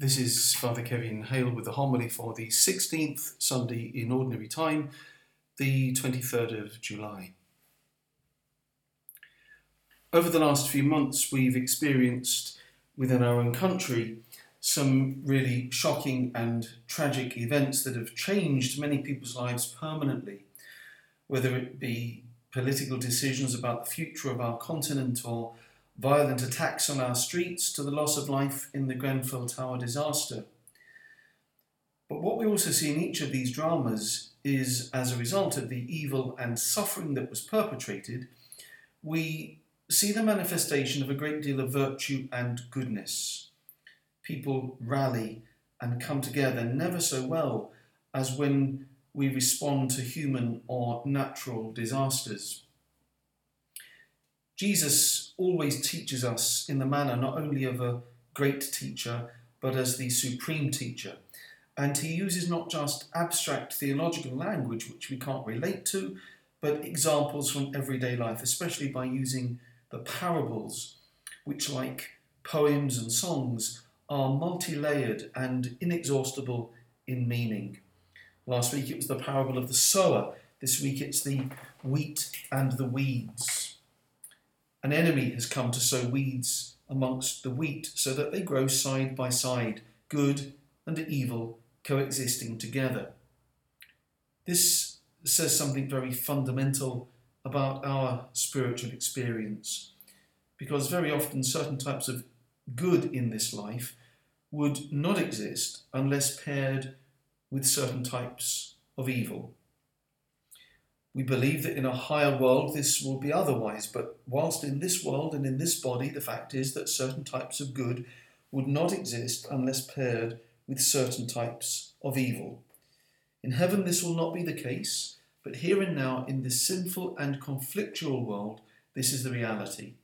This is Father Kevin Hale with the homily for the 16th Sunday in Ordinary Time, the 23rd of July. Over the last few months, we've experienced within our own country some really shocking and tragic events that have changed many people's lives permanently, whether it be political decisions about the future of our continent or violent attacks on our streets to the loss of life in the Grenfell Tower disaster. But what we also see in each of these dramas is, as a result of the evil and suffering that was perpetrated, we see the manifestation of a great deal of virtue and goodness. People rally and come together never so well as when we respond to human or natural disasters. Jesus always teaches us in the manner not only of a great teacher, but as the supreme teacher. And he uses not just abstract theological language, which we can't relate to, but examples from everyday life, especially by using the parables, which, like poems and songs, are multi layered and inexhaustible in meaning. Last week it was the parable of the sower, this week it's the wheat and the weeds. An enemy has come to sow weeds amongst the wheat so that they grow side by side, good and evil coexisting together. This says something very fundamental about our spiritual experience, because very often certain types of good in this life would not exist unless paired with certain types of evil. We believe that in a higher world this will be otherwise, but whilst in this world and in this body, the fact is that certain types of good would not exist unless paired with certain types of evil. In heaven, this will not be the case, but here and now, in this sinful and conflictual world, this is the reality.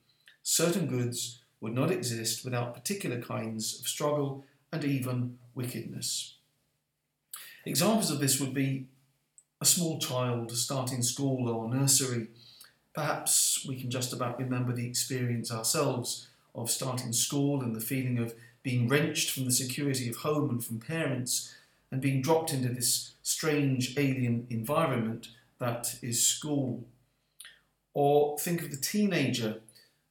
Certain goods would not exist without particular kinds of struggle and even wickedness. Examples of this would be a small child starting school or nursery, perhaps we can just about remember the experience ourselves of starting school and the feeling of being wrenched from the security of home and from parents and being dropped into this strange alien environment that is school. Or think of the teenager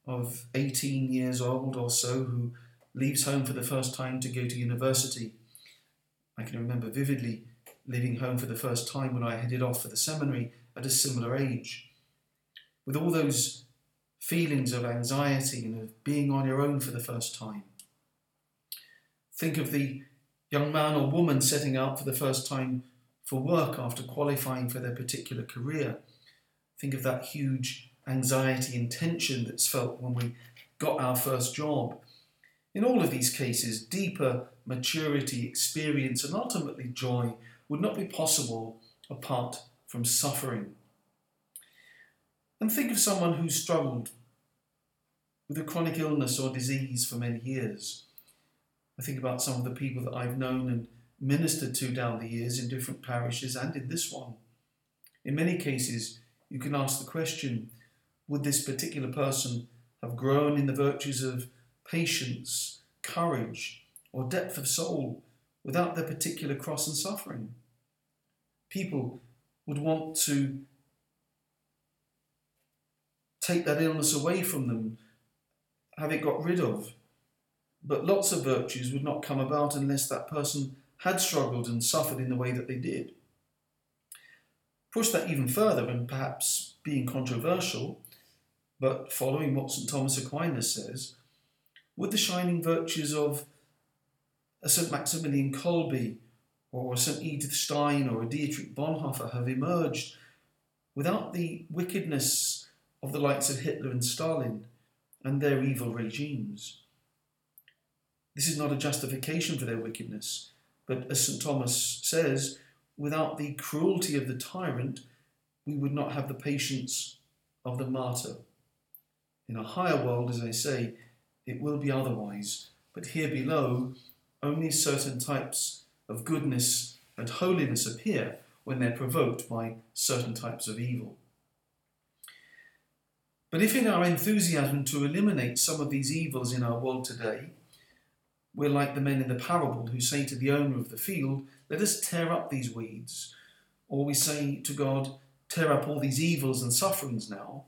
of 18 years old or so who leaves home for the first time to go to university. I can remember vividly leaving home for the first time when I headed off for the seminary at a similar age. With all those feelings of anxiety and of being on your own for the first time. Think of the young man or woman setting out for the first time for work after qualifying for their particular career. Think of that huge anxiety and tension that's felt when we got our first job. In all of these cases, deeper maturity, experience, and ultimately joy would not be possible apart from suffering. And think of someone who struggled with a chronic illness or disease for many years. I think about some of the people that I've known and ministered to down the years in different parishes and in this one. In many cases, you can ask the question would this particular person have grown in the virtues of patience, courage, or depth of soul without their particular cross and suffering. People would want to take that illness away from them, have it got rid of. But lots of virtues would not come about unless that person had struggled and suffered in the way that they did. Push that even further, and perhaps being controversial, but following what St. Thomas Aquinas says, would the shining virtues of a St. Maximilian Kolbe or a St. Edith Stein or a Dietrich Bonhoeffer have emerged without the wickedness of the likes of Hitler and Stalin and their evil regimes. This is not a justification for their wickedness, but as St. Thomas says, without the cruelty of the tyrant, we would not have the patience of the martyr. In a higher world, as I say, it will be otherwise, but here below, only certain types of goodness and holiness appear when they're provoked by certain types of evil. But if in our enthusiasm to eliminate some of these evils in our world today, we're like the men in the parable who say to the owner of the field, Let us tear up these weeds. Or we say to God, Tear up all these evils and sufferings now.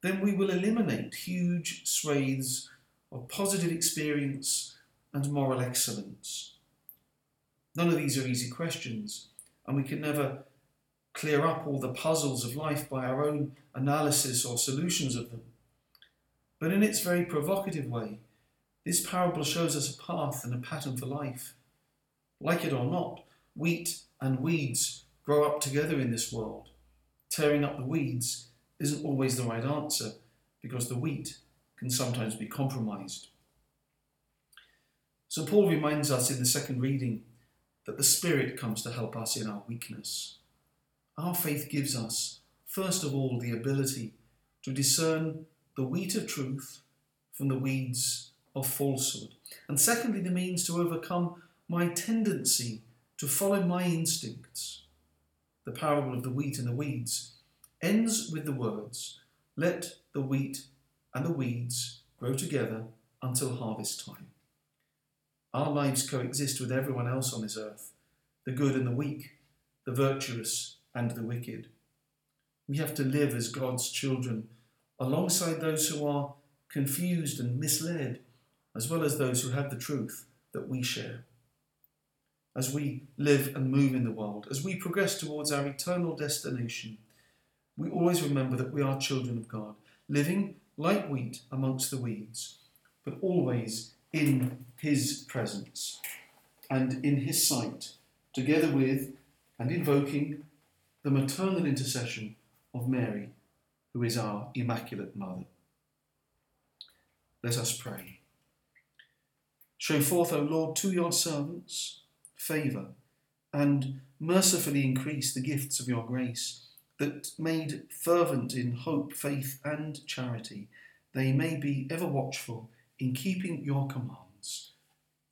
Then we will eliminate huge swathes of positive experience and moral excellence. None of these are easy questions, and we can never clear up all the puzzles of life by our own analysis or solutions of them. But in its very provocative way, this parable shows us a path and a pattern for life. Like it or not, wheat and weeds grow up together in this world. Tearing up the weeds isn't always the right answer because the wheat can sometimes be compromised. So, Paul reminds us in the second reading that the Spirit comes to help us in our weakness. Our faith gives us, first of all, the ability to discern the wheat of truth from the weeds of falsehood. And secondly, the means to overcome my tendency to follow my instincts. The parable of the wheat and the weeds ends with the words, Let the wheat and the weeds grow together until harvest time. Our lives coexist with everyone else on this earth the good and the weak, the virtuous and the wicked. We have to live as God's children alongside those who are confused and misled, as well as those who have the truth that we share. As we live and move in the world, as we progress towards our eternal destination, we always remember that we are children of God, living like wheat amongst the weeds, but always in His presence and in His sight, together with and invoking the maternal intercession of Mary, who is our Immaculate Mother. Let us pray. Show forth, O Lord, to your servants favour, and mercifully increase the gifts of your grace, that made fervent in hope, faith, and charity, they may be ever watchful in keeping your commands.